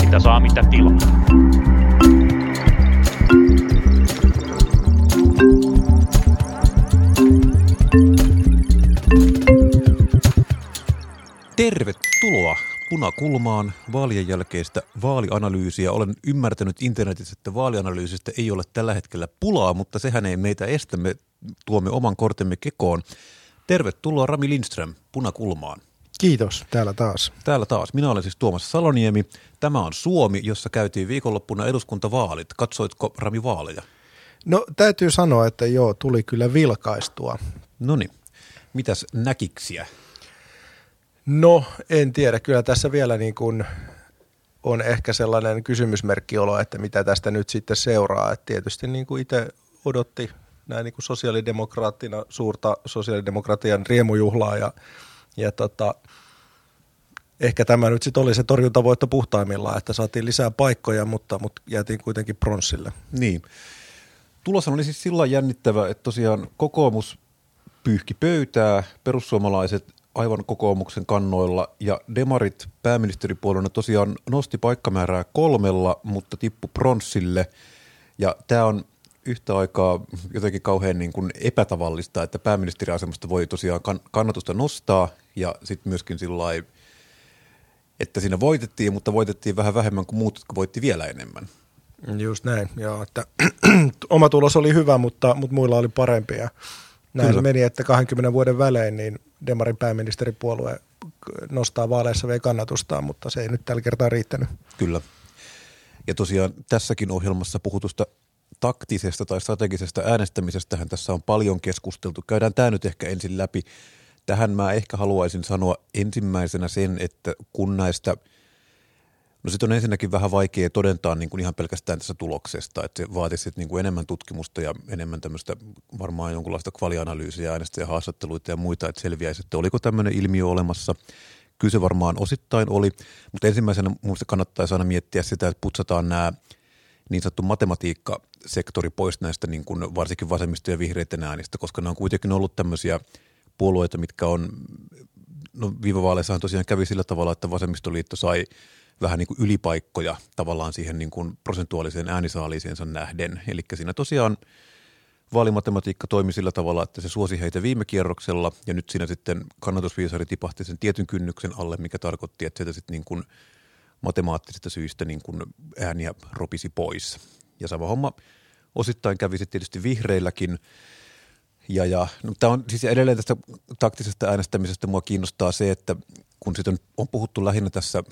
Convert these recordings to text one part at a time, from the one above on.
Mitä saa, mitä tilaa. Tervetuloa punakulmaan vaalien jälkeistä vaalianalyysiä. Olen ymmärtänyt internetissä, että vaalianalyysistä ei ole tällä hetkellä pulaa, mutta sehän ei meitä estä. Me tuomme oman kortemme kekoon. Tervetuloa Rami Lindström punakulmaan. Kiitos, täällä taas. Täällä taas. Minä olen siis Tuomas Saloniemi. Tämä on Suomi, jossa käytiin viikonloppuna eduskuntavaalit. Katsoitko Rami vaaleja? No täytyy sanoa, että joo, tuli kyllä vilkaistua. No niin. Mitäs näkiksiä? No en tiedä, kyllä tässä vielä niin kuin on ehkä sellainen kysymysmerkkiolo, että mitä tästä nyt sitten seuraa. Et tietysti niin kuin itse odotti näin niin kuin sosiaalidemokraattina suurta sosiaalidemokratian riemujuhlaa ja, ja tota, ehkä tämä nyt sitten oli se torjuntavoitto puhtaimmillaan, että saatiin lisää paikkoja, mutta, mutta jäätiin kuitenkin pronssille. Niin. Tulos oli siis sillä jännittävä, että tosiaan kokoomus pyyhki pöytää, perussuomalaiset aivan kokoomuksen kannoilla ja demarit pääministeripuolueena tosiaan nosti paikkamäärää kolmella, mutta tippu pronssille ja tämä on yhtä aikaa jotenkin kauhean niin kuin epätavallista, että pääministeriasemasta voi tosiaan kannatusta nostaa ja sitten myöskin sillä että siinä voitettiin, mutta voitettiin vähän vähemmän kuin muut, jotka voitti vielä enemmän. Just näin, joo, että oma tulos oli hyvä, mutta, mutta muilla oli parempia. Näin Kyllä. meni, että 20 vuoden välein niin Demarin pääministeripuolue nostaa vaaleissa vei kannatustaan, mutta se ei nyt tällä kertaa riittänyt. Kyllä. Ja tosiaan tässäkin ohjelmassa puhutusta taktisesta tai strategisesta äänestämisestähän tässä on paljon keskusteltu. Käydään tämä nyt ehkä ensin läpi. Tähän mä ehkä haluaisin sanoa ensimmäisenä sen, että kun näistä – No sitten on ensinnäkin vähän vaikea todentaa niin kuin ihan pelkästään tässä tuloksesta, että se vaatisi niin kuin enemmän tutkimusta ja enemmän tämmöistä varmaan jonkunlaista kvalianalyysiä, äänestä ja haastatteluita ja muita, että selviäisi, että oliko tämmöinen ilmiö olemassa. Kyllä se varmaan osittain oli, mutta ensimmäisenä minusta kannattaisi aina miettiä sitä, että putsataan nämä niin sanottu matematiikkasektori pois näistä niin kuin varsinkin vasemmista ja vihreiden äänistä, koska ne on kuitenkin ollut tämmöisiä puolueita, mitkä on, no viime vaaleissahan tosiaan kävi sillä tavalla, että vasemmistoliitto sai – vähän niin kuin ylipaikkoja tavallaan siihen niin kuin prosentuaaliseen äänisaaliiseensa nähden. Eli siinä tosiaan vaalimatematiikka toimi sillä tavalla, että se suosi heitä viime kierroksella ja nyt siinä sitten kannatusviisari tipahti sen tietyn kynnyksen alle, mikä tarkoitti, että sieltä sitten niin kuin matemaattisista syistä niin kuin ääniä ropisi pois. Ja sama homma osittain kävi sitten tietysti vihreilläkin. Ja, ja no, tämä on siis edelleen tästä taktisesta äänestämisestä mua kiinnostaa se, että kun sitten on, on puhuttu lähinnä tässä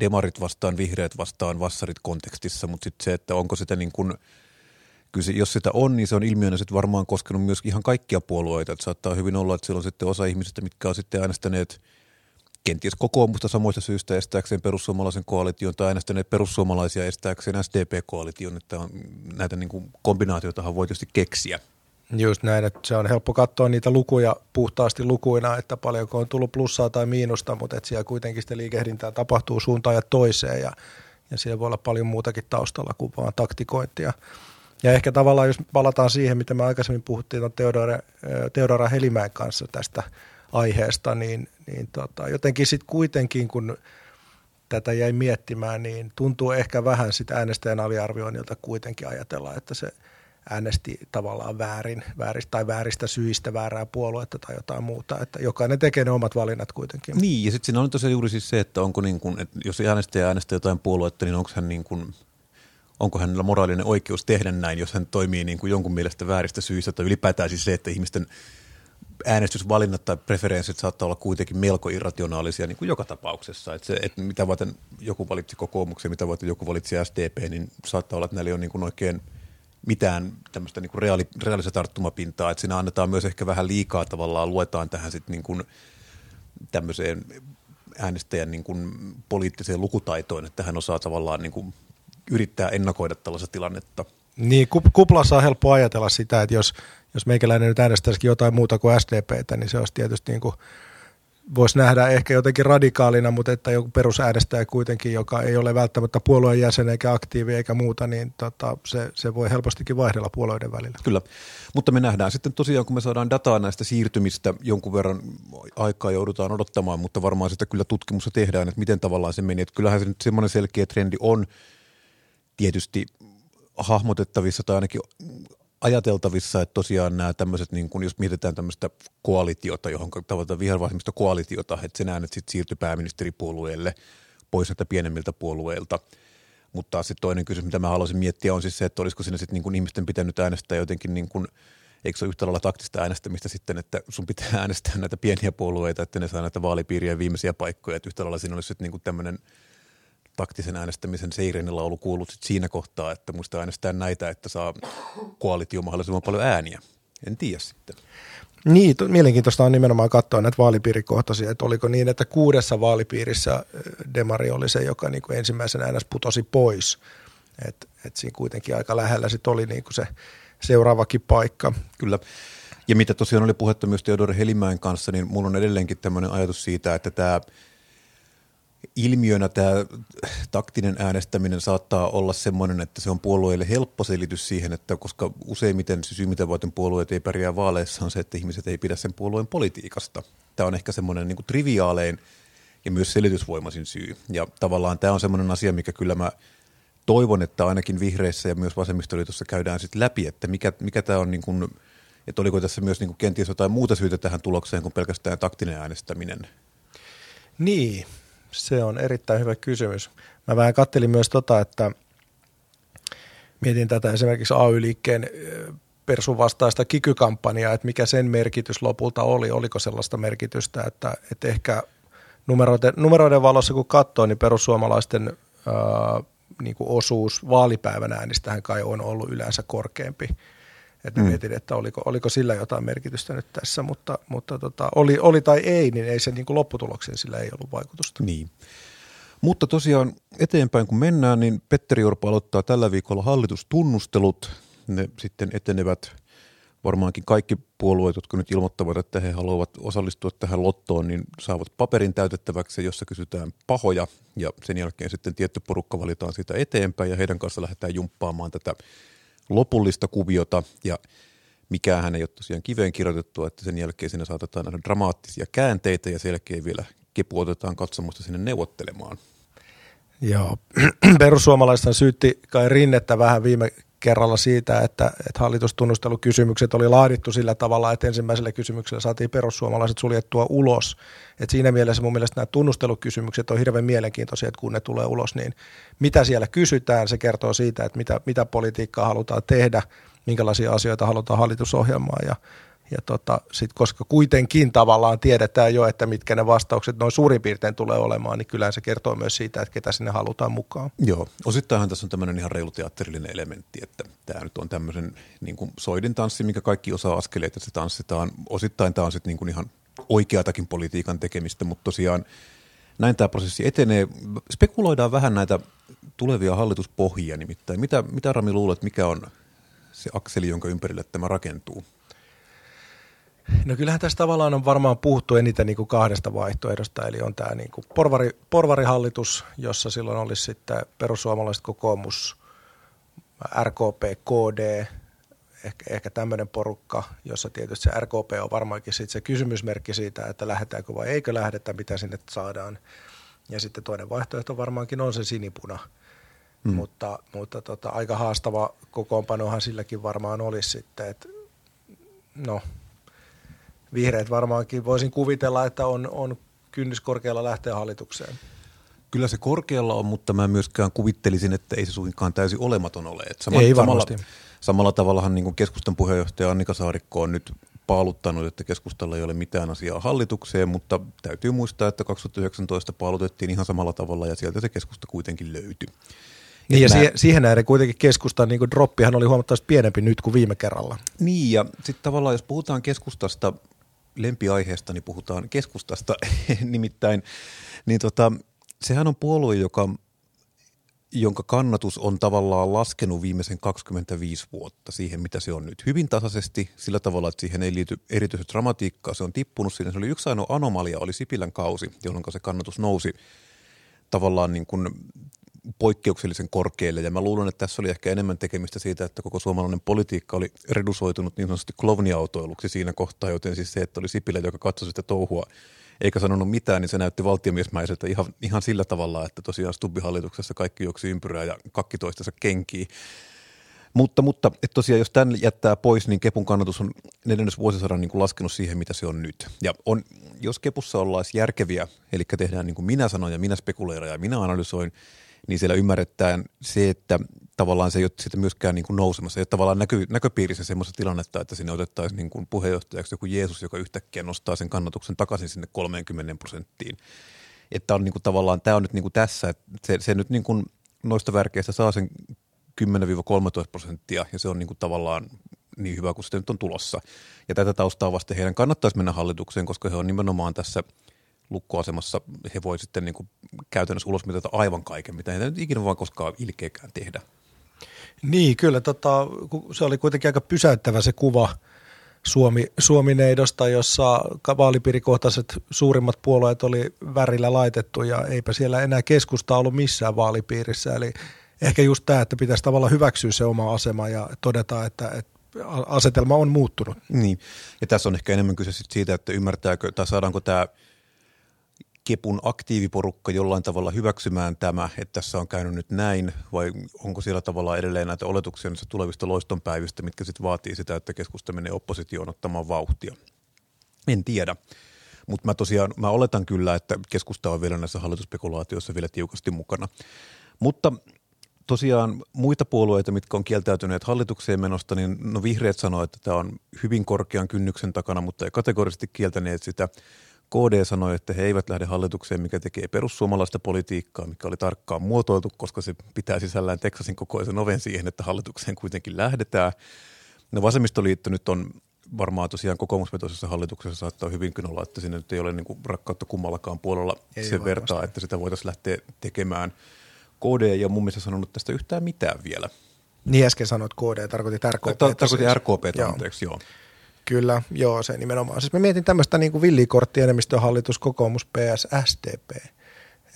demarit vastaan, vihreät vastaan, vassarit kontekstissa, mutta sitten se, että onko sitä niin kuin, kyllä jos sitä on, niin se on ilmiönä sitten varmaan koskenut myös ihan kaikkia puolueita, että saattaa hyvin olla, että siellä on sitten osa ihmisistä, mitkä on sitten äänestäneet kenties kokoomusta samoista syistä estääkseen perussuomalaisen koalition tai äänestäneet perussuomalaisia estääkseen SDP-koalition, että on, näitä niin kuin kombinaatioitahan voi tietysti keksiä. Just näin, että se on helppo katsoa niitä lukuja puhtaasti lukuina, että paljonko on tullut plussaa tai miinusta, mutta että siellä kuitenkin sitä liikehdintää tapahtuu suuntaan ja toiseen ja, ja siellä voi olla paljon muutakin taustalla kuin vaan taktikointia. Ja ehkä tavallaan, jos palataan siihen, mitä me aikaisemmin puhuttiin on Teodora, Teodora Helimäen kanssa tästä aiheesta, niin, niin tota, jotenkin sitten kuitenkin, kun tätä jäi miettimään, niin tuntuu ehkä vähän sitä äänestäjän aliarvioinnilta kuitenkin ajatella, että se – äänesti tavallaan väärin, vääristä tai vääristä syistä väärää puoluetta tai jotain muuta. Että jokainen tekee ne omat valinnat kuitenkin. Niin, ja sitten siinä on tosiaan juuri siis se, että onko niin kuin, että jos äänestäjä äänestää jotain puoluetta, niin onko hän niin kuin, onko hänellä moraalinen oikeus tehdä näin, jos hän toimii niin kuin jonkun mielestä vääristä syistä, tai ylipäätään siis se, että ihmisten äänestysvalinnat tai preferenssit saattaa olla kuitenkin melko irrationaalisia niin kuin joka tapauksessa. Että se, että mitä varten joku valitsi kokoomuksen, mitä varten joku valitsi SDP, niin saattaa olla, että näillä on niin kuin oikein – mitään tämmöistä niin reaali, reaalista tarttumapintaa, että siinä annetaan myös ehkä vähän liikaa tavallaan, luetaan tähän sitten niin kuin tämmöiseen äänestäjän niin kuin poliittiseen lukutaitoon, että hän osaa tavallaan niin kuin yrittää ennakoida tällaista tilannetta. Niin, kuplassa on helppo ajatella sitä, että jos, jos meikäläinen nyt äänestäisikin jotain muuta kuin SDPtä, niin se olisi tietysti niin kuin voisi nähdä ehkä jotenkin radikaalina, mutta että joku perusäänestäjä kuitenkin, joka ei ole välttämättä puolueen jäsen eikä aktiivi eikä muuta, niin tota, se, se voi helpostikin vaihdella puolueiden välillä. Kyllä, mutta me nähdään sitten tosiaan, kun me saadaan dataa näistä siirtymistä, jonkun verran aikaa joudutaan odottamaan, mutta varmaan sitä kyllä tutkimusta tehdään, että miten tavallaan se meni. Että kyllähän se nyt semmoinen selkeä trendi on tietysti hahmotettavissa tai ainakin ajateltavissa, että tosiaan nämä tämmöiset, niin kun jos mietitään tämmöistä koalitiota, johon tavoitetaan vihervasemmista koalitiota, että sen äänet sitten siirtyi pääministeripuolueelle pois näitä pienemmiltä puolueilta. Mutta sitten toinen kysymys, mitä mä haluaisin miettiä, on siis se, että olisiko siinä sitten niin ihmisten pitänyt äänestää jotenkin niin kuin, eikö se ole yhtä lailla taktista äänestämistä sitten, että sun pitää äänestää näitä pieniä puolueita, että ne saa näitä vaalipiiriä viimeisiä paikkoja, että yhtä lailla siinä olisi sitten niin tämmöinen – taktisen äänestämisen Seirenin laulu kuullut sit siinä kohtaa, että muista äänestää näitä, että saa koalitio mahdollisimman paljon ääniä. En tiedä sitten. Niin, to, mielenkiintoista on nimenomaan katsoa näitä vaalipiirikohtaisia, että oliko niin, että kuudessa vaalipiirissä Demari oli se, joka niin kuin ensimmäisen äänes putosi pois. Että et siinä kuitenkin aika lähellä sit oli niin kuin se seuraavakin paikka. Kyllä. Ja mitä tosiaan oli puhetta myös Teodor Helimäen kanssa, niin mulla on edelleenkin tämmöinen ajatus siitä, että tämä – ilmiönä tämä taktinen äänestäminen saattaa olla sellainen, että se on puolueille helppo selitys siihen, että koska useimmiten syy, miten voitin puolueet ei pärjää vaaleissa, on se, että ihmiset ei pidä sen puolueen politiikasta. Tämä on ehkä semmoinen niin triviaalein ja myös selitysvoimaisin syy. Ja tavallaan tämä on semmoinen asia, mikä kyllä mä toivon, että ainakin vihreissä ja myös vasemmistoliitossa käydään sitten läpi, että mikä, mikä tämä on, niin kuin, että oliko tässä myös niin kuin kenties jotain muuta syytä tähän tulokseen kuin pelkästään taktinen äänestäminen. Niin, se on erittäin hyvä kysymys. Mä vähän kattelin myös tota, että mietin tätä esimerkiksi AY-liikkeen persun vastaista kikykampanjaa, että mikä sen merkitys lopulta oli. Oliko sellaista merkitystä, että, että ehkä numeroiden, numeroiden valossa kun katsoo, niin perussuomalaisten ää, niin kuin osuus vaalipäivän äänistähän kai on ollut yleensä korkeampi että mm. mietin, että oliko, oliko sillä jotain merkitystä nyt tässä, mutta, mutta tota, oli, oli tai ei, niin ei se niin kuin lopputulokseen sillä ei ollut vaikutusta. Niin. Mutta tosiaan eteenpäin kun mennään, niin Petteri Orpo aloittaa tällä viikolla hallitustunnustelut. Ne sitten etenevät varmaankin kaikki puolueet, jotka nyt ilmoittavat, että he haluavat osallistua tähän lottoon, niin saavat paperin täytettäväksi, jossa kysytään pahoja ja sen jälkeen sitten tietty porukka valitaan siitä eteenpäin ja heidän kanssa lähdetään jumppaamaan tätä lopullista kuviota ja mikään ei ole tosiaan kiveen kirjoitettu, että sen jälkeen sinne saatetaan nähdä dramaattisia käänteitä ja sen jälkeen vielä kepu otetaan katsomusta sinne neuvottelemaan. Joo, perussuomalaiset syytti Kai Rinnettä vähän viime kerralla siitä, että, että hallitustunnustelukysymykset oli laadittu sillä tavalla, että ensimmäisellä kysymyksellä saatiin perussuomalaiset suljettua ulos. Et siinä mielessä mun mielestä nämä tunnustelukysymykset on hirveän mielenkiintoisia, että kun ne tulee ulos, niin mitä siellä kysytään, se kertoo siitä, että mitä, mitä politiikkaa halutaan tehdä, minkälaisia asioita halutaan hallitusohjelmaan ja ja tota, sit, koska kuitenkin tavallaan tiedetään jo, että mitkä ne vastaukset noin suurin piirtein tulee olemaan, niin kyllä se kertoo myös siitä, että ketä sinne halutaan mukaan. Joo, osittainhan tässä on tämmöinen ihan reilu teatterillinen elementti, että tämä nyt on tämmöisen niin kuin soidin tanssi, mikä kaikki osaa askeleita, että se tanssitaan. Osittain tämä on sitten niin ihan oikeatakin politiikan tekemistä, mutta tosiaan näin tämä prosessi etenee. Spekuloidaan vähän näitä tulevia hallituspohjia nimittäin. Mitä, mitä Rami luulet, mikä on se akseli, jonka ympärille tämä rakentuu? No kyllähän tässä tavallaan on varmaan puhuttu eniten niin kuin kahdesta vaihtoehdosta, eli on tämä niin kuin porvari, porvarihallitus, jossa silloin olisi sitten perussuomalaiset kokoomus, RKP, KD, ehkä, ehkä tämmöinen porukka, jossa tietysti se RKP on varmaankin sitten se kysymysmerkki siitä, että lähdetäänkö vai eikö lähdetä, mitä sinne saadaan. Ja sitten toinen vaihtoehto varmaankin on se sinipuna, mm. mutta, mutta tota, aika haastava kokoonpanohan silläkin varmaan olisi sitten, että no – vihreät varmaankin voisin kuvitella, että on, on kynnys korkealla lähteä hallitukseen. Kyllä se korkealla on, mutta mä myöskään kuvittelisin, että ei se suinkaan täysin olematon ole. Et sama, ei varmasti. Samalla, samalla tavallahan niin kuin keskustan puheenjohtaja Annika Saarikko on nyt paaluttanut, että keskustalla ei ole mitään asiaa hallitukseen, mutta täytyy muistaa, että 2019 paalutettiin ihan samalla tavalla ja sieltä se keskusta kuitenkin löytyi. Niin ja siihen, siihen nähden kuitenkin keskustan niin droppihan oli huomattavasti pienempi nyt kuin viime kerralla. Niin ja sitten tavallaan jos puhutaan keskustasta, lempiaiheesta, niin puhutaan keskustasta nimittäin, niin tota, sehän on puolue, joka jonka kannatus on tavallaan laskenut viimeisen 25 vuotta siihen, mitä se on nyt. Hyvin tasaisesti sillä tavalla, että siihen ei liity erityisesti dramatiikkaa. Se on tippunut siinä. Se oli yksi ainoa anomalia, oli Sipilän kausi, jolloin se kannatus nousi tavallaan niin kuin poikkeuksellisen korkealle. Ja mä luulen, että tässä oli ehkä enemmän tekemistä siitä, että koko suomalainen politiikka oli redusoitunut niin sanotusti klovniautoiluksi siinä kohtaa, joten siis se, että oli Sipilä, joka katsoi sitä touhua eikä sanonut mitään, niin se näytti valtiomiesmäiseltä ihan, ihan sillä tavalla, että tosiaan Stubbi-hallituksessa kaikki juoksi ympyrää ja kakki toistensa kenkii. Mutta, mutta että tosiaan jos tämän jättää pois, niin Kepun kannatus on neljännes vuosisadan niin kuin laskenut siihen, mitä se on nyt. Ja on, jos Kepussa ollaan järkeviä, eli tehdään niin kuin minä sanon ja minä spekuleeran ja minä analysoin, niin siellä ymmärretään se, että tavallaan se ei ole sitten myöskään niin kuin nousemassa. Ei ole tavallaan näkö, näköpiirissä semmoista tilannetta, että sinne otettaisiin niin kuin puheenjohtajaksi joku Jeesus, joka yhtäkkiä nostaa sen kannatuksen takaisin sinne 30 prosenttiin. Että on niin kuin tavallaan, tämä on nyt niin kuin tässä, että se, se nyt niin kuin noista värkeistä saa sen 10-13 prosenttia ja se on niin kuin tavallaan niin hyvä kuin se nyt on tulossa. Ja tätä taustaa vasten heidän kannattaisi mennä hallitukseen, koska he on nimenomaan tässä – lukkoasemassa he voi sitten niin kuin käytännössä ulosmitata aivan kaiken, mitä he nyt ikinä vaan koskaan ilkeäkään tehdä. Niin, kyllä. Tota, se oli kuitenkin aika pysäyttävä se kuva Suomi, Suomi-neidosta, jossa vaalipiirikohtaiset suurimmat puolueet oli värillä laitettu ja eipä siellä enää keskusta ollut missään vaalipiirissä. Eli ehkä just tämä, että pitäisi tavallaan hyväksyä se oma asema ja todeta, että, että asetelma on muuttunut. Niin, ja tässä on ehkä enemmän kyse siitä, että ymmärtääkö tai saadaanko tämä – Kepun aktiiviporukka jollain tavalla hyväksymään tämä, että tässä on käynyt nyt näin, vai onko siellä tavallaan edelleen näitä oletuksia niistä tulevista loistonpäivistä, mitkä sitten vaatii sitä, että keskusta menee oppositioon ottamaan vauhtia? En tiedä. Mutta mä tosiaan, mä oletan kyllä, että keskusta on vielä näissä hallituspekulaatioissa vielä tiukasti mukana. Mutta tosiaan muita puolueita, mitkä on kieltäytyneet hallitukseen menosta, niin no vihreät sanoo, että tämä on hyvin korkean kynnyksen takana, mutta ei kategorisesti kieltäneet sitä. KD sanoi, että he eivät lähde hallitukseen, mikä tekee perussuomalaista politiikkaa, mikä oli tarkkaan muotoiltu, koska se pitää sisällään Teksasin kokoisen oven siihen, että hallitukseen kuitenkin lähdetään. No vasemmistoliitto nyt on varmaan tosiaan kokoomusvetoisessa hallituksessa saattaa hyvinkin olla, että sinne nyt ei ole niin kuin rakkautta kummallakaan puolella ei sen vertaa, että sitä voitaisiin lähteä tekemään. KD ei ole mun mielestä sanonut tästä yhtään mitään vielä. Niin äsken sanoit KD, tarkoitit RKP. Tarkoitin RKP, anteeksi, joo. Kyllä, joo, se nimenomaan. Siis mä mietin tämmöistä niin villikortti enemmistöhallitus kokoomus PS SDP.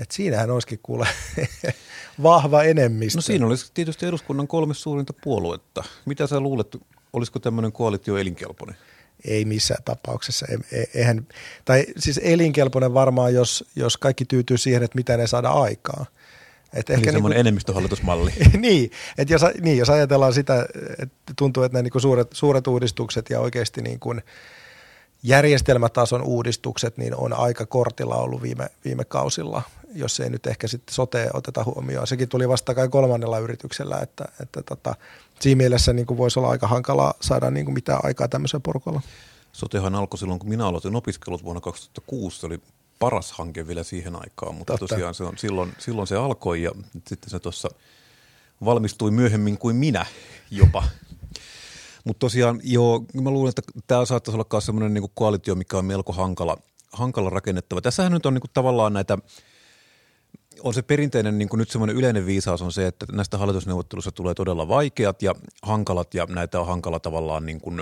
Et siinähän olisikin kuule vahva enemmistö. No siinä olisi tietysti eduskunnan kolme suurinta puoluetta. Mitä sä luulet, olisiko tämmöinen koalitio elinkelpoinen? Ei missään tapauksessa. E, eihän, tai siis elinkelpoinen varmaan, jos, jos kaikki tyytyy siihen, että mitä ne saada aikaa – et ehkä Eli semmoinen niin enemmistöhallitusmalli. niin, että jos, niin, jos ajatellaan sitä, että tuntuu, että nämä niin suuret, suuret uudistukset ja oikeasti niin kuin järjestelmätason uudistukset niin on aika kortilla ollut viime, viime kausilla, jos ei nyt ehkä sitten sote oteta huomioon. Sekin tuli vasta kai kolmannella yrityksellä, että, että tota, siinä mielessä niin kuin voisi olla aika hankala saada niin kuin mitään aikaa tämmöisellä porukalla. Sotehan alkoi silloin, kun minä aloitin opiskelut vuonna 2006. Se oli paras hanke vielä siihen aikaan, mutta Totta. tosiaan se on, silloin, silloin se alkoi ja sitten se tuossa valmistui myöhemmin kuin minä jopa. Mutta tosiaan, joo, mä luulen, että tämä saattaisi olla myös sellainen niin koalitio, mikä on melko hankala, hankala rakennettava. Tässähän nyt on niin kuin tavallaan näitä – on se perinteinen niin kuin nyt semmoinen yleinen viisaus on se, että näistä hallitusneuvotteluista tulee todella vaikeat ja hankalat ja näitä on hankala tavallaan, niin kuin,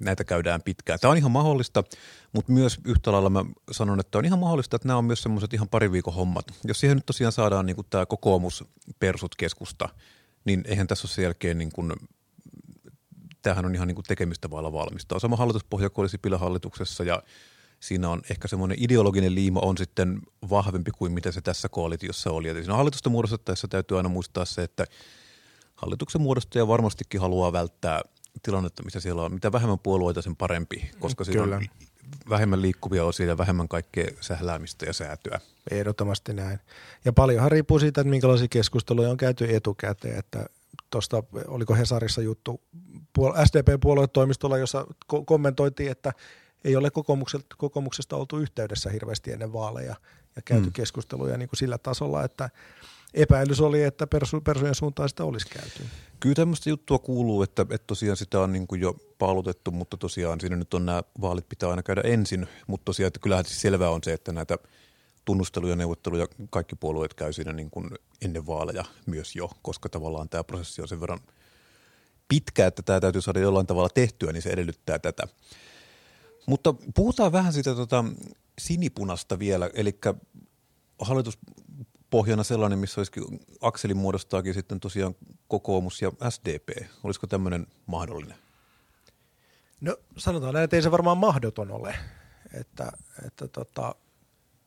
näitä käydään pitkään. Tämä on ihan mahdollista, mutta myös yhtä lailla mä sanon, että on ihan mahdollista, että nämä on myös semmoiset ihan pari viikon hommat. Jos siihen nyt tosiaan saadaan niin kuin tämä kokoomus persut keskusta, niin eihän tässä ole sen jälkeen niin kuin, tämähän on ihan niin kuin tekemistä vailla valmista. On sama hallituspohja kuin oli Sipilän hallituksessa ja – siinä on ehkä semmoinen ideologinen liima on sitten vahvempi kuin mitä se tässä koalitiossa oli. Eli siinä hallitusta muodostettaessa täytyy aina muistaa se, että hallituksen muodostaja varmastikin haluaa välttää tilannetta, missä siellä on. Mitä vähemmän puolueita, sen parempi, koska siinä Kyllä. on vähemmän liikkuvia osia ja vähemmän kaikkea sähläämistä ja säätyä. Ehdottomasti näin. Ja paljonhan riippuu siitä, että minkälaisia keskusteluja on käyty etukäteen, että tuosta, oliko Hesarissa juttu SDP-puoluetoimistolla, jossa kommentoitiin, että ei ole kokoomuksesta oltu yhteydessä hirveästi ennen vaaleja ja käyty mm. keskusteluja niin kuin sillä tasolla, että epäilys oli, että persu, persujen suuntaan sitä olisi käyty. Kyllä tämmöistä juttua kuuluu, että, että tosiaan sitä on niin kuin jo paalutettu, mutta tosiaan siinä nyt on nämä vaalit pitää aina käydä ensin, mutta tosiaan että kyllähän siis selvää on se, että näitä tunnustelu ja neuvottelu ja kaikki puolueet käy siinä niin kuin ennen vaaleja myös jo, koska tavallaan tämä prosessi on sen verran pitkä, että tämä täytyy saada jollain tavalla tehtyä, niin se edellyttää tätä. Mutta puhutaan vähän siitä tota, sinipunasta vielä, eli hallituspohjana sellainen, missä olisikin akselin muodostaakin sitten tosiaan kokoomus ja SDP. Olisiko tämmöinen mahdollinen? No sanotaan näin, että ei se varmaan mahdoton ole. Että, että tota,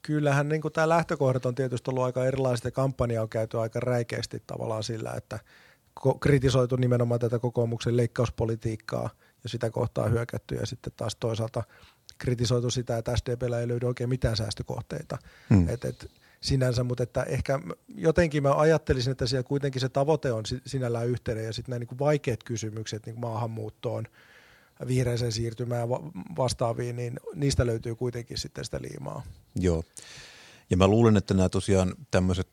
kyllähän niin tämä lähtökohdat on tietysti ollut aika erilaiset ja kampanja on käyty aika räikeästi tavallaan sillä, että kritisoitu nimenomaan tätä kokoomuksen leikkauspolitiikkaa ja sitä kohtaa hyökätty ja sitten taas toisaalta kritisoitu sitä, että SDPllä ei löydy oikein mitään säästökohteita. Hmm. Et, et, sinänsä, mutta että ehkä jotenkin mä ajattelisin, että siellä kuitenkin se tavoite on sinällään yhteinen ja sitten nämä niin vaikeat kysymykset niin maahanmuuttoon, vihreäseen siirtymään vastaaviin, niin niistä löytyy kuitenkin sitten sitä liimaa. Joo. Ja mä luulen, että nämä tosiaan tämmöiset,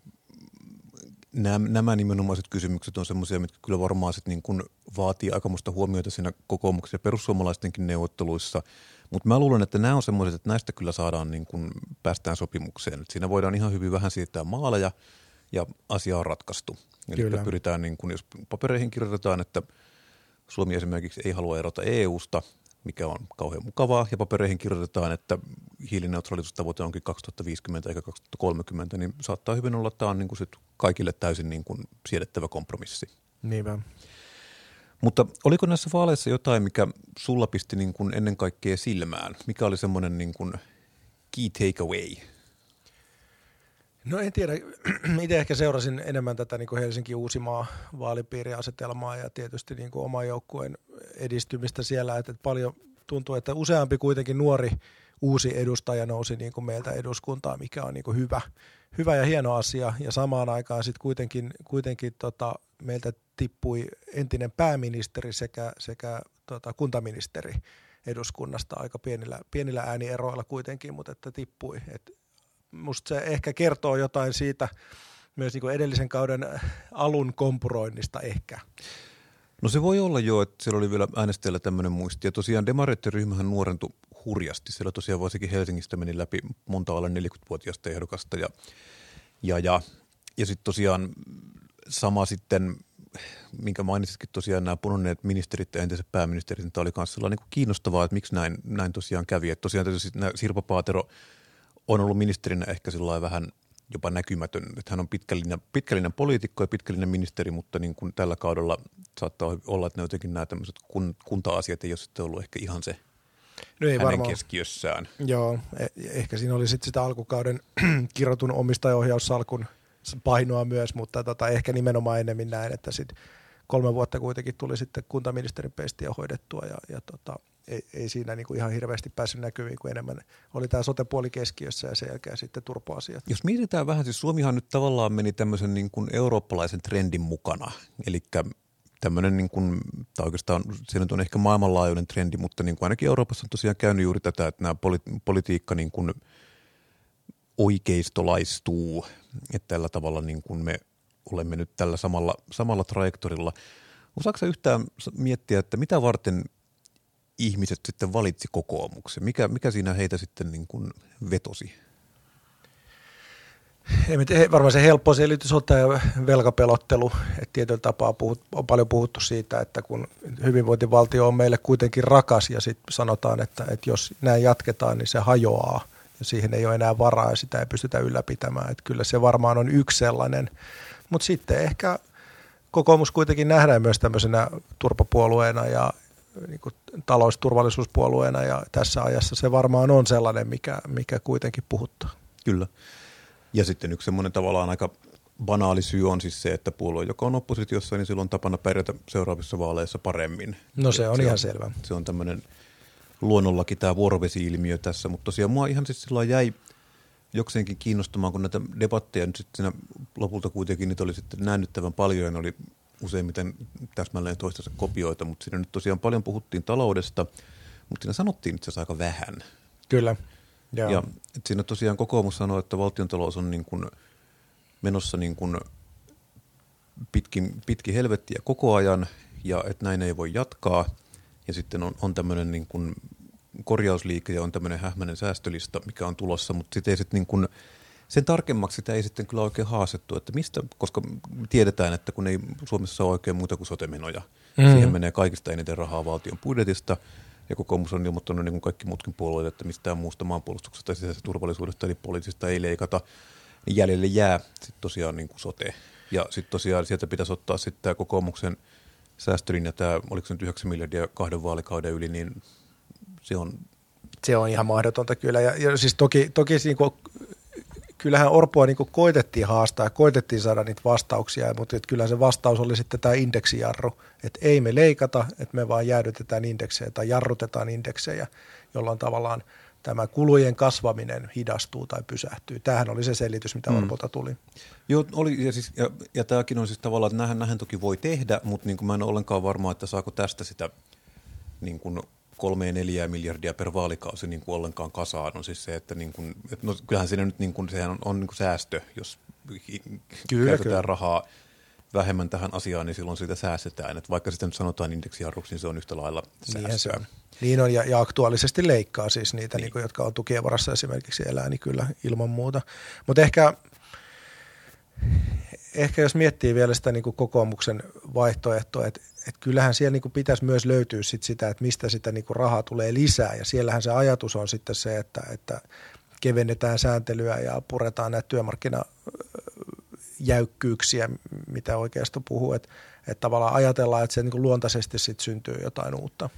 nämä, nämä nimenomaiset kysymykset on semmoisia, mitkä kyllä varmaan sitten niin kuin vaatii aikamoista huomiota siinä kokoomuksen ja perussuomalaistenkin neuvotteluissa. Mutta mä luulen, että nämä on semmoiset, että näistä kyllä saadaan niin kuin, päästään sopimukseen. Et siinä voidaan ihan hyvin vähän siirtää maaleja ja asia on ratkaistu. Eli kyllä. pyritään, niin kuin, jos papereihin kirjoitetaan, että – Suomi esimerkiksi ei halua erota EUsta, mikä on kauhean mukavaa, ja papereihin kirjoitetaan, että hiilineutraalisuustavoite onkin 2050 eikä 2030, niin saattaa hyvin olla, että tämä on niin kuin sit kaikille täysin niin kuin siedettävä kompromissi. Niinpä. Mutta oliko näissä vaaleissa jotain, mikä sulla pisti niin kuin ennen kaikkea silmään? Mikä oli semmoinen niin kuin key takeaway – No en tiedä. Itse ehkä seurasin enemmän tätä niin kuin Helsinki Uusimaa vaalipiiriasetelmaa ja tietysti niin kuin oman joukkueen edistymistä siellä. Että paljon tuntuu, että useampi kuitenkin nuori uusi edustaja nousi niin kuin meiltä eduskuntaa, mikä on niin kuin hyvä, hyvä ja hieno asia. Ja samaan aikaan sitten kuitenkin, kuitenkin tota, meiltä tippui entinen pääministeri sekä, sekä tota, kuntaministeri eduskunnasta aika pienillä, pienillä äänieroilla kuitenkin, mutta että tippui. Et musta se ehkä kertoo jotain siitä myös niin kuin edellisen kauden alun kompuroinnista ehkä. No se voi olla jo, että siellä oli vielä äänestäjällä tämmöinen muisti. Ja tosiaan demareiden ryhmähän nuorentui hurjasti. Siellä tosiaan varsinkin Helsingistä meni läpi monta alle 40-vuotiaista ehdokasta. Ja, ja, ja, ja sitten tosiaan sama sitten, minkä mainitsitkin tosiaan nämä punoneet ministerit ja entiset pääministerit, niin tämä oli myös sellainen niin kiinnostavaa, että miksi näin, näin tosiaan kävi. Että tosiaan Sirpa Paatero – on ollut ministerinä ehkä sillä vähän jopa näkymätön. Että hän on pitkällinen, pitkällinen poliitikko ja pitkällinen ministeri, mutta niin kuin tällä kaudella saattaa olla, että ne jotenkin nämä tämmöiset kun, kunta-asiat ei ole sitten ollut ehkä ihan se no ei hänen varmaan. keskiössään. Joo, e- ehkä siinä oli sitten sitä alkukauden kirjoitun omistajohjaussalkun painoa myös, mutta tota, ehkä nimenomaan enemmän näin, että sitten kolme vuotta kuitenkin tuli sitten kuntaministerin pestiä hoidettua ja, ja tota, ei, ei siinä niin kuin ihan hirveästi päässyt näkyviin, kun enemmän oli tämä sote-puoli keskiössä ja sen jälkeen sitten turpoasiat. Jos mietitään vähän, siis Suomihan nyt tavallaan meni tämmöisen niin kuin eurooppalaisen trendin mukana, eli tämmöinen, niin kuin, tai oikeastaan se nyt on ehkä maailmanlaajuinen trendi, mutta niin kuin ainakin Euroopassa on tosiaan käynyt juuri tätä, että nämä poli- politiikka niin kuin oikeistolaistuu, että tällä tavalla niin kuin me olemme nyt tällä samalla, samalla trajektorilla. Osaatko yhtään miettiä, että mitä varten ihmiset sitten valitsi kokoomuksen? Mikä, mikä siinä heitä sitten niin kuin vetosi? Ei, varmaan se helppo selitys on tämä velkapelottelu, että tietyllä tapaa puhut, on paljon puhuttu siitä, että kun hyvinvointivaltio on meille kuitenkin rakas ja sitten sanotaan, että, että jos näin jatketaan, niin se hajoaa ja siihen ei ole enää varaa ja sitä ei pystytä ylläpitämään. Että kyllä se varmaan on yksi sellainen, mutta sitten ehkä kokoomus kuitenkin nähdään myös tämmöisenä turpapuolueena ja, niin kuin talousturvallisuuspuolueena ja tässä ajassa se varmaan on sellainen, mikä, mikä kuitenkin puhuttaa. Kyllä. Ja sitten yksi semmoinen tavallaan aika banaali syy on siis se, että puolue, joka on oppositiossa, niin silloin on tapana pärjätä seuraavissa vaaleissa paremmin. No se on se ihan on, selvä. Se on tämmöinen luonnollakin tämä vuorovesi-ilmiö tässä, mutta tosiaan mua ihan siis silloin jäi jokseenkin kiinnostamaan, kun näitä debatteja nyt sitten lopulta kuitenkin niitä oli sitten näännyttävän paljon ja ne oli useimmiten täsmälleen toistensa kopioita, mutta siinä nyt tosiaan paljon puhuttiin taloudesta, mutta siinä sanottiin itse asiassa aika vähän. Kyllä. Joo. Ja että siinä tosiaan kokoomus sanoi, että valtiontalous on niin kuin menossa niin kuin pitkin, pitkin helvettiä koko ajan ja että näin ei voi jatkaa. Ja sitten on, on tämmöinen niin kuin korjausliike ja on tämmöinen hähmäinen säästölista, mikä on tulossa, mutta sitten ei sitten niin kuin sen tarkemmaksi sitä ei sitten kyllä oikein haastettu, että mistä, koska tiedetään, että kun ei Suomessa ole oikein muuta kuin sotemenoja, mm. siihen menee kaikista eniten rahaa valtion budjetista, ja kokoomus on ilmoittanut niin kuin kaikki muutkin puolueet, että mistään muusta maanpuolustuksesta sisäisestä turvallisuudesta eli poliisista ei leikata, niin jäljelle jää sitten tosiaan niin kuin sote. Ja sitten tosiaan sieltä pitäisi ottaa sitten tämä kokoomuksen säästölinja, tämä oliko se nyt 9 miljardia kahden vaalikauden yli, niin se on... Se on ihan mahdotonta kyllä. Ja, ja siis toki, toki niin kuin, kyllähän Orpoa niin kuin koitettiin haastaa ja koitettiin saada niitä vastauksia, mutta että kyllä se vastaus oli sitten tämä indeksijarru, että ei me leikata, että me vaan jäädytetään indeksejä tai jarrutetaan indeksejä, jolloin tavallaan tämä kulujen kasvaminen hidastuu tai pysähtyy. Tämähän oli se selitys, mitä mm. Orpolta tuli. Joo, oli, ja, siis, ja, ja tämäkin on siis tavallaan, että nähän, nähän toki voi tehdä, mutta niin kuin mä en ole ollenkaan varma, että saako tästä sitä niin kuin kolme neljää miljardia per vaalikausi niin kuin ollenkaan kasaan, on siis se, että, niin kuin, että no, kyllähän siinä nyt niin kuin, sehän on, on niin kuin säästö, jos kyllä, käytetään kyllä. rahaa vähemmän tähän asiaan, niin silloin siitä säästetään. Että vaikka sitten nyt sanotaan indeksijarruksi, niin se on yhtä lailla säästöä. Niin, niin on, ja, ja aktuaalisesti leikkaa siis niitä, niin. Niin kuin, jotka on tukien varassa esimerkiksi elää, niin kyllä ilman muuta. Mutta ehkä, ehkä jos miettii vielä sitä niin kuin kokoomuksen vaihtoehtoa, että että kyllähän siellä niin kuin pitäisi myös löytyä sit sitä, että mistä sitä niin kuin rahaa tulee lisää. Ja siellähän se ajatus on sitten se, että, että kevennetään sääntelyä ja puretaan näitä työmarkkinajäykkyyksiä, mitä oikeastaan puhuu. Että, että tavallaan ajatellaan, että se niin kuin luontaisesti sitten syntyy jotain uutta.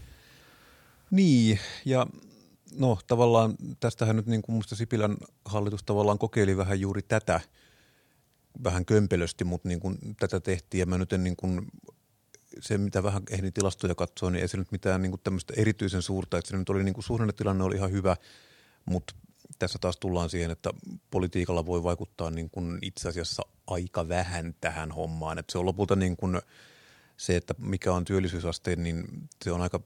Niin, ja no tavallaan tästähän nyt niin kuin musta Sipilän hallitus tavallaan kokeili vähän juuri tätä, vähän kömpelösti, mutta niin kuin tätä tehtiin ja mä nyt en niin kuin se, mitä vähän ehdin tilastoja katsoa, niin ei se nyt mitään niin kuin tämmöistä erityisen suurta, että se nyt oli niin kuin suhdannetilanne oli ihan hyvä, mutta tässä taas tullaan siihen, että politiikalla voi vaikuttaa niin kuin itse asiassa aika vähän tähän hommaan. Että se on lopulta niin kuin se, että mikä on työllisyysaste, niin se on aika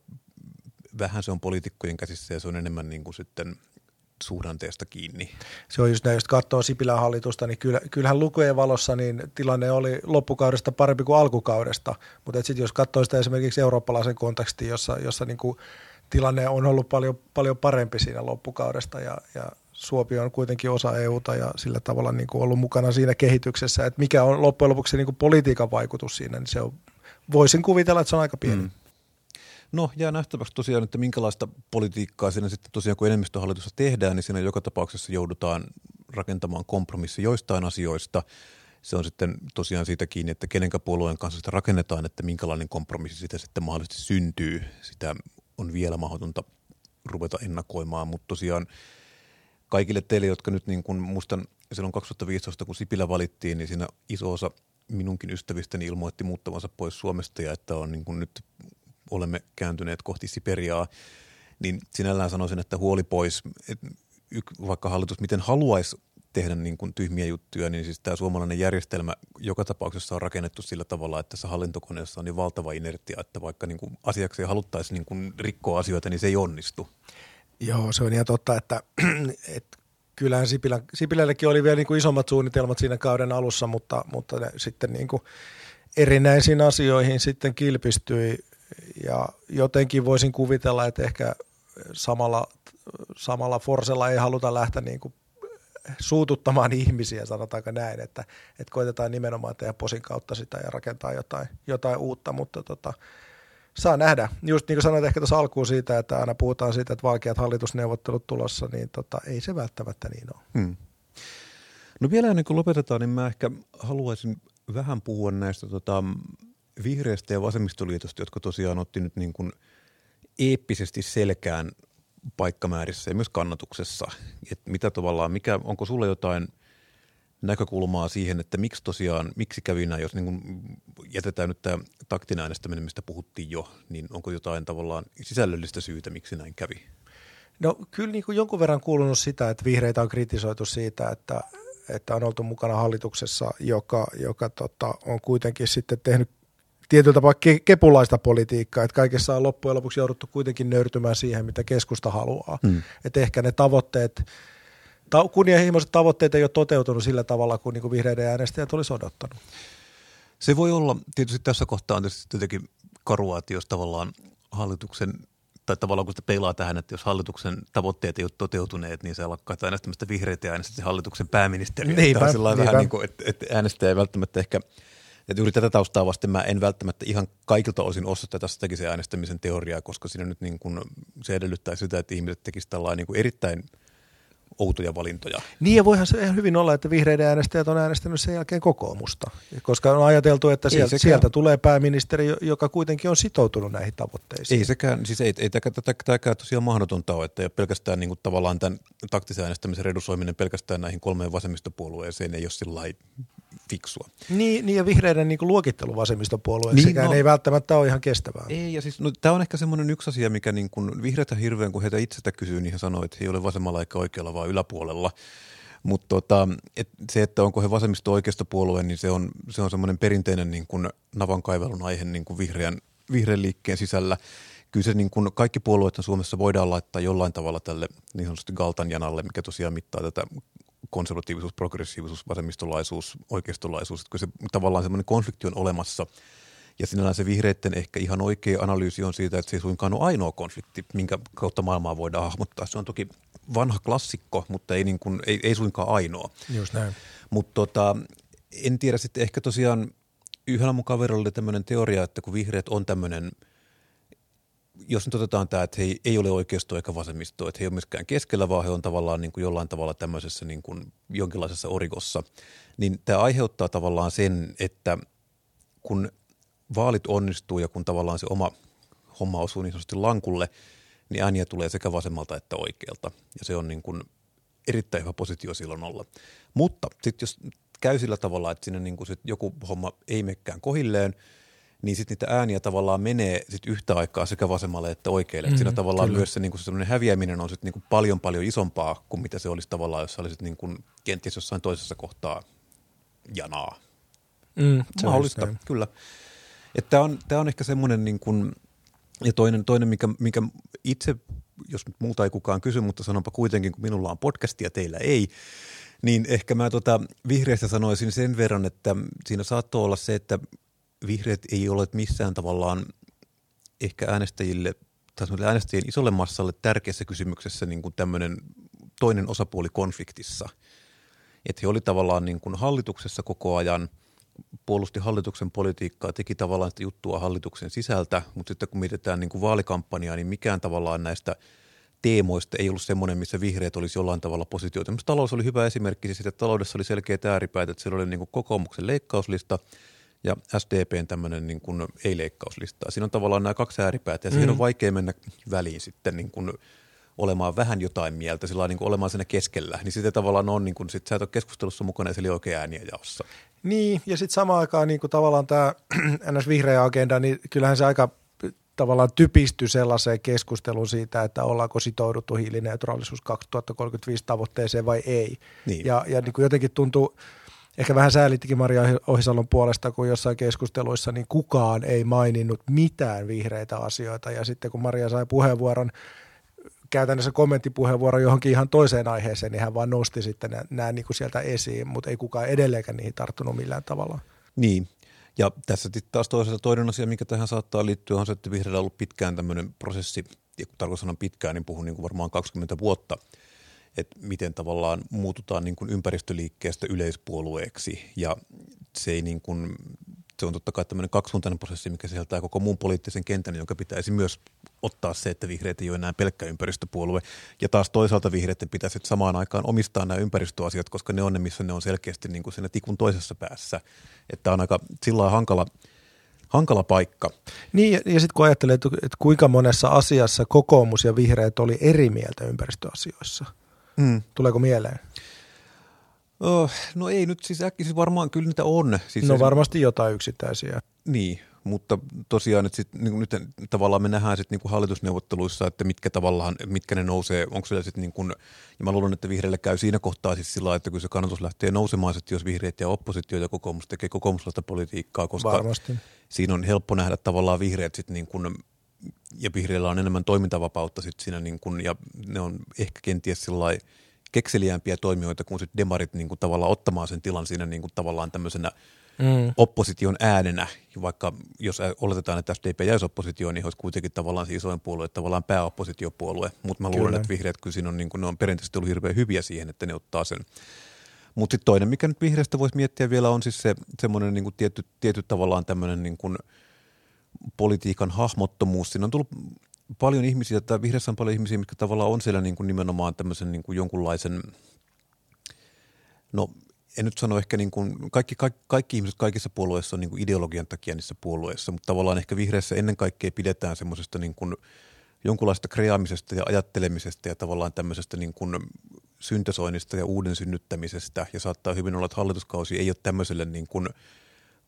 vähän se on poliitikkojen käsissä ja se on enemmän niin kuin sitten suhdanteesta kiinni. Se on just näin, jos katsoo Sipilän hallitusta, niin kyllä, kyllähän lukujen valossa niin tilanne oli loppukaudesta parempi kuin alkukaudesta, mutta sitten jos katsoo sitä esimerkiksi eurooppalaisen kontekstin, jossa, jossa niin kuin tilanne on ollut paljon, paljon parempi siinä loppukaudesta ja, ja Suomi on kuitenkin osa EUta ja sillä tavalla niin kuin ollut mukana siinä kehityksessä, että mikä on loppujen lopuksi niin kuin politiikan vaikutus siinä, niin se on, voisin kuvitella, että se on aika pieni. Mm. No jää nähtäväksi tosiaan, että minkälaista politiikkaa siinä sitten tosiaan kun enemmistöhallitussa tehdään, niin siinä joka tapauksessa joudutaan rakentamaan kompromissi joistain asioista. Se on sitten tosiaan siitä kiinni, että kenenkä puolueen kanssa sitä rakennetaan, että minkälainen kompromissi sitä sitten mahdollisesti syntyy. Sitä on vielä mahdotonta ruveta ennakoimaan, mutta tosiaan kaikille teille, jotka nyt niin kuin muistan silloin 2015, kun Sipilä valittiin, niin siinä iso osa minunkin ystävistäni ilmoitti muuttavansa pois Suomesta ja että on niin kuin nyt olemme kääntyneet kohti Siperiaa, niin sinällään sanoisin, että huoli pois, että vaikka hallitus miten haluaisi tehdä niin kuin tyhmiä juttuja, niin siis tämä suomalainen järjestelmä joka tapauksessa on rakennettu sillä tavalla, että tässä hallintokoneessa on niin valtava inertia, että vaikka niin kuin asiaksi haluttaisiin niin kuin rikkoa asioita, niin se ei onnistu. Joo, se on ihan totta, että, että kyllähän Sipilä, Sipilällekin oli vielä niin kuin isommat suunnitelmat siinä kauden alussa, mutta, mutta ne sitten niin kuin erinäisiin asioihin sitten kilpistyi ja jotenkin voisin kuvitella, että ehkä samalla, samalla Forsella ei haluta lähteä niin kuin suututtamaan ihmisiä, sanotaanko näin, että, että koitetaan nimenomaan tehdä posin kautta sitä ja rakentaa jotain, jotain uutta, mutta tota, saa nähdä. Just niin kuin sanoit ehkä tuossa alkuun siitä, että aina puhutaan siitä, että vaikeat hallitusneuvottelut tulossa, niin tota, ei se välttämättä niin ole. Hmm. No vielä ennen kuin lopetetaan, niin mä ehkä haluaisin vähän puhua näistä tota, vihreästä ja vasemmistoliitosta, jotka tosiaan otti nyt niin kuin eeppisesti selkään paikkamäärissä ja myös kannatuksessa. Että mitä tavallaan, mikä, onko sulla jotain näkökulmaa siihen, että miksi tosiaan, miksi kävi näin, jos niin kuin jätetään nyt tämä taktinen äänestäminen, mistä puhuttiin jo, niin onko jotain tavallaan sisällöllistä syytä, miksi näin kävi? No kyllä niin kuin jonkun verran kuulunut sitä, että vihreitä on kritisoitu siitä, että, että on oltu mukana hallituksessa, joka, joka tota, on kuitenkin sitten tehnyt tietyllä tapaa ke- kepulaista politiikkaa, että kaikessa on loppujen lopuksi jouduttu kuitenkin nöyrtymään siihen, mitä keskusta haluaa. Mm. Että ehkä ne tavoitteet, ta- kunnianhimoiset tavoitteet ei ole toteutunut sillä tavalla, kuin, niin kuin vihreiden äänestäjät olisi odottanut. Se voi olla, tietysti tässä kohtaa on tietysti jotenkin karua, että jos tavallaan hallituksen tai tavallaan kun sitä peilaa tähän, että jos hallituksen tavoitteet ei ole toteutuneet, niin se lakkaa äänestämästä vihreitä ja äänestäisi hallituksen pääministeriä. Niinpä, niinpä. vähän niin kuin, että, että äänestäjä ei välttämättä ehkä – että juuri tätä taustaa vasten mä en välttämättä ihan kaikilta osin osa tätä strategisen äänestämisen teoriaa, koska siinä nyt niin kuin, se edellyttää sitä, että ihmiset tekisivät tällainen niin kuin erittäin outoja valintoja. Niin ja voihan se ihan hyvin olla, että vihreiden äänestäjät on äänestänyt sen jälkeen kokoomusta, koska on ajateltu, että sieltä, sieltä tulee pääministeri, joka kuitenkin on sitoutunut näihin tavoitteisiin. Ei sekään, siis ei, ei tämäkään tosiaan mahdotonta ole, että pelkästään niin kuin tavallaan tämän taktisen äänestämisen redusoiminen pelkästään näihin kolmeen vasemmistopuolueeseen ei ole sillä fiksua. Niin, niin ja vihreiden niin luokittelu vasemmistopuolueen niin, sekään no, ei välttämättä ole ihan kestävää. Ei, ja siis no, tämä on ehkä semmoinen yksi asia, mikä niin kuin vihreitä hirveän, kun heitä itsestä kysyy, niin he sanoo, että he ei ole vasemmalla eikä oikealla, vaan yläpuolella. Mutta tota, et se, että onko he vasemmisto oikeasta puolue, niin se on, se on semmoinen perinteinen niin kuin navan kaivelun aihe niin kuin vihreän, vihreän liikkeen sisällä. Kyllä se niin kuin kaikki puolueet Suomessa voidaan laittaa jollain tavalla tälle niin sanotusti Galtanjanalle, mikä tosiaan mittaa tätä konservatiivisuus, progressiivisuus, vasemmistolaisuus, oikeistolaisuus, että se tavallaan semmoinen konflikti on olemassa. Ja sinällään se vihreiden ehkä ihan oikea analyysi on siitä, että se ei suinkaan ole ainoa konflikti, minkä kautta maailmaa voidaan hahmottaa. Se on toki vanha klassikko, mutta ei, niin kuin, ei, ei suinkaan ainoa. Just näin. Mutta tota, en tiedä sitten ehkä tosiaan yhdellä mun kaverilla oli tämmöinen teoria, että kun vihreät on tämmöinen – jos nyt otetaan tämä, että he ei ole oikeisto eikä vasemmisto, että he ei ole myöskään keskellä, vaan he on tavallaan niin kuin jollain tavalla tämmöisessä niin kuin jonkinlaisessa orikossa, niin tämä aiheuttaa tavallaan sen, että kun vaalit onnistuu ja kun tavallaan se oma homma osuu niin sanotusti lankulle, niin ääniä tulee sekä vasemmalta että oikealta. Ja se on niin kuin erittäin hyvä positio silloin olla. Mutta sitten jos käy sillä tavalla, että sinne niin kuin sit joku homma ei mekään kohilleen – niin sitten niitä ääniä tavallaan menee sit yhtä aikaa sekä vasemmalle että oikealle. Mm, siinä tavallaan kyllä. myös se, niin se häviäminen on sit niin paljon paljon isompaa kuin mitä se olisi tavallaan, jos olisit niin kuin kenties jossain toisessa kohtaa janaa. Mm, Mahdollista, kyllä. Tämä on, tää on ehkä semmoinen, niin kuin, ja toinen, toinen mikä, mikä itse, jos nyt muuta ei kukaan kysy, mutta sanonpa kuitenkin, kun minulla on podcastia, teillä ei, niin ehkä mä tota vihreästä sanoisin sen verran, että siinä saattoi olla se, että vihreät ei ole missään tavallaan ehkä äänestäjille tai äänestäjien isolle massalle tärkeässä kysymyksessä niin kuin tämmöinen toinen osapuoli konfliktissa. Että he oli tavallaan niin kuin hallituksessa koko ajan, puolusti hallituksen politiikkaa, teki tavallaan sitä juttua hallituksen sisältä, mutta sitten kun mietitään niin kuin vaalikampanjaa, niin mikään tavallaan näistä teemoista ei ollut semmoinen, missä vihreät olisi jollain tavalla positioita. Talous oli hyvä esimerkki siitä, että taloudessa oli selkeät ääripäät, että siellä oli niin kuin kokoomuksen leikkauslista – ja SDPn tämmöinen niin kuin ei-leikkauslista. Siinä on tavallaan nämä kaksi ääripäätä ja mm. siihen on vaikea mennä väliin sitten niin kuin olemaan vähän jotain mieltä, sillä niin kuin olemaan siinä keskellä. Niin sitten tavallaan on, niin kuin, sit sä et ole keskustelussa mukana ja se oli oikein ääniä jaossa. Niin, ja sitten samaan aikaan niin kuin tavallaan tämä NS-vihreä agenda, niin kyllähän se aika tavallaan typistyi sellaiseen keskusteluun siitä, että ollaanko sitouduttu hiilineutraalisuus 2035 tavoitteeseen vai ei. Niin. Ja, ja niin kuin jotenkin tuntuu, ehkä vähän säälittikin Maria Ohisalon puolesta, kun jossain keskusteluissa niin kukaan ei maininnut mitään vihreitä asioita. Ja sitten kun Maria sai puheenvuoron, käytännössä kommenttipuheenvuoro johonkin ihan toiseen aiheeseen, niin hän vaan nosti sitten nämä, nämä niin kuin sieltä esiin, mutta ei kukaan edelleenkään niihin tarttunut millään tavalla. Niin, ja tässä taas toisaalta toinen asia, mikä tähän saattaa liittyä, on se, että vihreillä on ollut pitkään tämmöinen prosessi, ja kun tarkoitan sanon pitkään, niin puhun niin kuin varmaan 20 vuotta – että miten tavallaan muututaan niin kuin ympäristöliikkeestä yleispuolueeksi ja se ei niin kuin, se on totta kai tämmöinen kaksisuuntainen prosessi, mikä sisältää koko muun poliittisen kentän, jonka pitäisi myös ottaa se, että vihreät ei ole enää pelkkä ympäristöpuolue. Ja taas toisaalta vihreiden pitäisi samaan aikaan omistaa nämä ympäristöasiat, koska ne on ne, missä ne on selkeästi niin kuin siinä tikun toisessa päässä. Että on aika sillä hankala, hankala paikka. Niin, ja, sitten kun ajattelee, että, että kuinka monessa asiassa kokoomus ja vihreät oli eri mieltä ympäristöasioissa – Mm. Tuleeko mieleen? Oh, no ei nyt siis äkkiä varmaan kyllä niitä on. Siis no varmasti jotain yksittäisiä. Niin, mutta tosiaan että sit, niin nyt tavallaan me nähdään sitten niin hallitusneuvotteluissa, että mitkä tavallaan, mitkä ne nousee, onko se sitten niin kuin, ja mä luulen, että vihreille käy siinä kohtaa siis sillä että kun se kannatus lähtee nousemaan, että jos vihreät ja oppositio ja kokoomus tekee kokoomuslaista politiikkaa, koska Varmasti. siinä on helppo nähdä tavallaan vihreät sitten niin kuin, ja vihreillä on enemmän toimintavapautta sitten siinä niin kuin, ja ne on ehkä kenties sellainen kekseliämpiä toimijoita kuin sitten demarit niin kuin tavallaan ottamaan sen tilan siinä niin kuin tavallaan tämmöisenä mm. opposition äänenä, vaikka jos oletetaan, että SDP jäisi oppositioon, niin olisi kuitenkin tavallaan se isoin puolue, tavallaan pääoppositiopuolue, mutta mä luulen, kyllä. että vihreät kyllä siinä on, niin kuin, ne on perinteisesti ollut hirveän hyviä siihen, että ne ottaa sen. Mutta sitten toinen, mikä nyt vihreästä voisi miettiä vielä, on siis se semmoinen niin tietty, tietty tavallaan tämmöinen niin kuin politiikan hahmottomuus. Siinä on tullut paljon ihmisiä, tai vihreässä on paljon ihmisiä, mitkä tavallaan on siellä niin kuin nimenomaan tämmöisen niin kuin jonkunlaisen, no en nyt sano ehkä niin kuin, kaikki, kaikki, kaikki ihmiset kaikissa puolueissa on niin kuin ideologian takia niissä puolueissa, mutta tavallaan ehkä vihreässä ennen kaikkea pidetään semmoisesta niin kuin jonkunlaista kreaamisesta ja ajattelemisesta ja tavallaan tämmöisestä niin kuin syntesoinnista ja uuden synnyttämisestä ja saattaa hyvin olla, että hallituskausi ei ole tämmöiselle niin kuin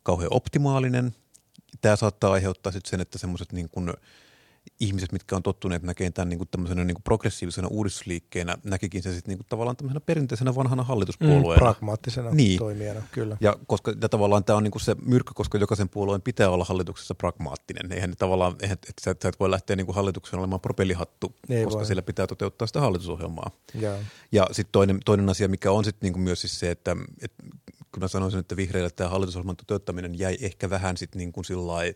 kauhean optimaalinen. Tämä saattaa aiheuttaa sitten sen, että semmoiset niin kuin – ihmiset, mitkä on tottuneet näkemään tämän niin kuin tämmöisenä niin kuin progressiivisena uudistusliikkeenä, näkikin se sitten niin kuin tavallaan tämmöisenä perinteisenä vanhana hallituspuolueena. Mm, pragmaattisena niin. toimijana, kyllä. Ja, koska, ja tavallaan tämä on niin kuin se myrkky, koska jokaisen puolueen pitää olla hallituksessa pragmaattinen. Eihän ne tavallaan, eihän, että sä, sä et voi lähteä niin kuin hallituksen olemaan propellihattu, Ei koska voi. sillä pitää toteuttaa sitä hallitusohjelmaa. Ja, ja sitten toinen, toinen asia, mikä on sitten niin kuin myös siis se, että, että kun mä sanoisin, että vihreillä tämä hallitusohjelman toteuttaminen jäi ehkä vähän sitten niin kuin sillä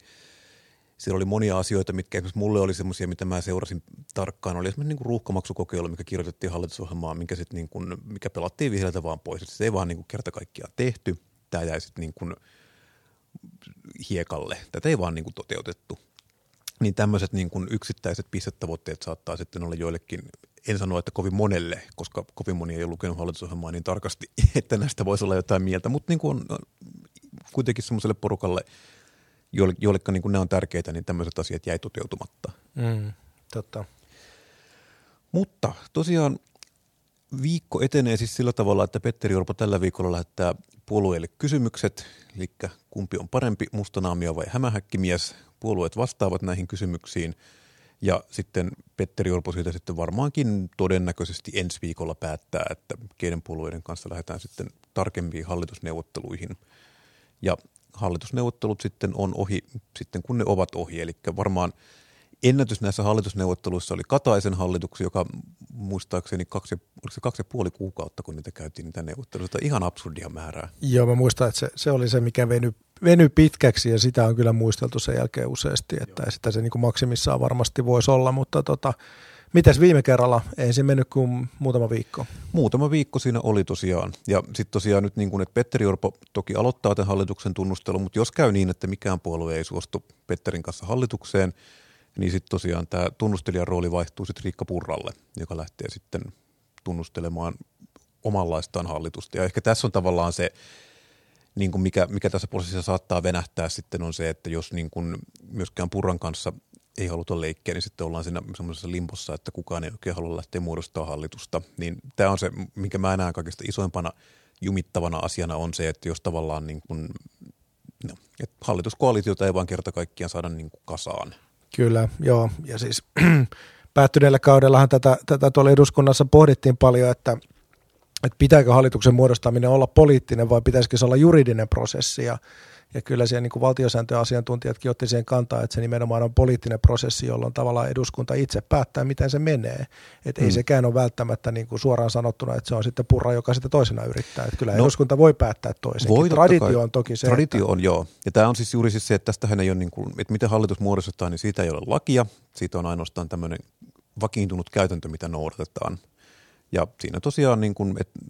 siellä oli monia asioita, mitkä esimerkiksi mulle oli semmoisia, mitä mä seurasin tarkkaan. Oli esimerkiksi niin kuin ruuhkamaksukokeilu, mikä kirjoitettiin hallitusohjelmaan, mikä, sit niin kuin, mikä pelattiin vihreältä vaan pois. Se ei vaan niin kuin kerta kaikkiaan tehty. Tämä jäi sitten niin kuin hiekalle. Tätä ei vaan niin kuin toteutettu. Niin tämmöiset niin kuin yksittäiset pistetavoitteet saattaa sitten olla joillekin, en sano, että kovin monelle, koska kovin moni ei ole lukenut hallitusohjelmaa niin tarkasti, että näistä voisi olla jotain mieltä, mutta niin kuin on kuitenkin semmoiselle porukalle – joille, niin ne on tärkeitä, niin tämmöiset asiat jäi toteutumatta. Mm, totta. Mutta tosiaan viikko etenee siis sillä tavalla, että Petteri Orpo tällä viikolla lähettää puolueille kysymykset, eli kumpi on parempi, mustanaamio vai hämähäkkimies. Puolueet vastaavat näihin kysymyksiin ja sitten Petteri Orpo siitä sitten varmaankin todennäköisesti ensi viikolla päättää, että keiden puolueiden kanssa lähdetään sitten tarkempiin hallitusneuvotteluihin. Ja hallitusneuvottelut sitten on ohi sitten kun ne ovat ohi. Eli varmaan ennätys näissä hallitusneuvotteluissa oli Kataisen hallituksen, joka muistaakseni kaksi, oliko se kaksi ja puoli kuukautta, kun niitä käytiin niitä neuvotteluita. Ihan absurdia määrää. Joo, mä muistan, että se, se oli se, mikä veny, veny pitkäksi ja sitä on kyllä muisteltu sen jälkeen useasti, että Joo. sitä se niin kuin maksimissaan varmasti voisi olla, mutta tota, Mitäs viime kerralla? Ei se mennyt kuin muutama viikko. Muutama viikko siinä oli tosiaan. Ja sitten tosiaan nyt niin kuin, että Petteri Orpo toki aloittaa tämän hallituksen tunnustelun, mutta jos käy niin, että mikään puolue ei suostu Petterin kanssa hallitukseen, niin sitten tosiaan tämä tunnustelijan rooli vaihtuu sitten Riikka Purralle, joka lähtee sitten tunnustelemaan omanlaistaan hallitusta. Ja ehkä tässä on tavallaan se, niin kuin mikä, mikä tässä prosessissa saattaa venähtää sitten on se, että jos niin kuin myöskään Purran kanssa ei haluta leikkiä, niin sitten ollaan siinä semmoisessa limpossa, että kukaan ei oikein halua lähteä muodostaa hallitusta. Niin tämä on se, minkä mä näen kaikista isoimpana jumittavana asiana on se, että jos tavallaan niin kuin, no, että hallituskoalitiota ei vaan kerta kaikkiaan saada niin kuin kasaan. Kyllä, joo. Ja siis päättyneellä kaudellahan tätä, tätä tuolla eduskunnassa pohdittiin paljon, että, että pitääkö hallituksen muodostaminen olla poliittinen vai pitäisikö se olla juridinen prosessi. Ja ja kyllä siellä niin valtiosääntöasiantuntijatkin otti siihen kantaa, että se nimenomaan on poliittinen prosessi, jolloin tavallaan eduskunta itse päättää, miten se menee. Että mm. ei sekään ole välttämättä niin kuin suoraan sanottuna, että se on sitten purra, joka sitä toisena yrittää. Että kyllä no, eduskunta voi päättää toisenkin. Voi, Traditio on toki se. Traditio että... on, joo. Ja tämä on siis juuri siis se, että tästähän ei ole, niin kuin, että miten hallitus muodostetaan, niin siitä ei ole lakia. Siitä on ainoastaan tämmöinen vakiintunut käytäntö, mitä noudatetaan. Ja siinä tosiaan, niin kuin, että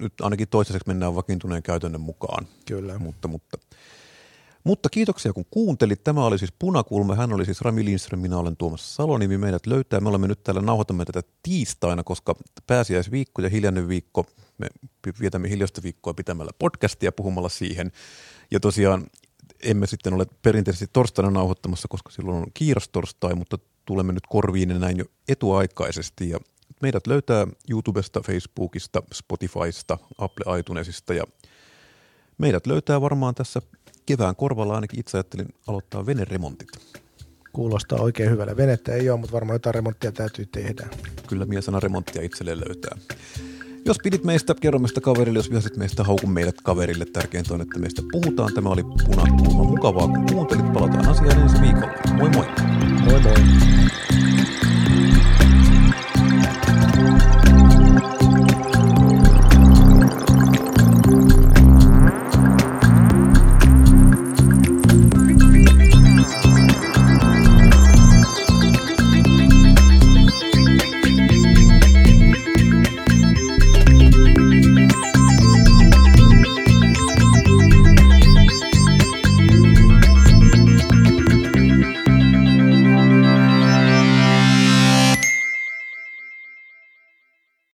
nyt ainakin toistaiseksi mennään vakiintuneen käytännön mukaan. Kyllä. Mutta, mutta mutta kiitoksia kun kuuntelit. Tämä oli siis Punakulma. Hän oli siis Rami Lindström, minä olen Tuomas Salonimi. Meidät löytää. Me olemme nyt täällä nauhoitamme tätä tiistaina, koska pääsiäisviikko ja hiljainen viikko. Me vietämme hiljaista viikkoa pitämällä podcastia puhumalla siihen. Ja tosiaan emme sitten ole perinteisesti torstaina nauhoittamassa, koska silloin on kiirastorstai, mutta tulemme nyt korviin näin jo etuaikaisesti. Ja meidät löytää YouTubesta, Facebookista, Spotifysta, Apple iTunesista ja meidät löytää varmaan tässä kevään korvalla ainakin itse ajattelin aloittaa veneremontit. Kuulostaa oikein hyvälle. Venettä ei ole, mutta varmaan jotain remonttia täytyy tehdä. Kyllä mies sana remonttia itselleen löytää. Jos pidit meistä, kerro meistä kaverille. Jos vihasit meistä, haukun meidät kaverille. Tärkeintä on, että meistä puhutaan. Tämä oli Punakulma. Mukavaa, kun kuuntelit. Palataan asiaan ensi viikolla. Moi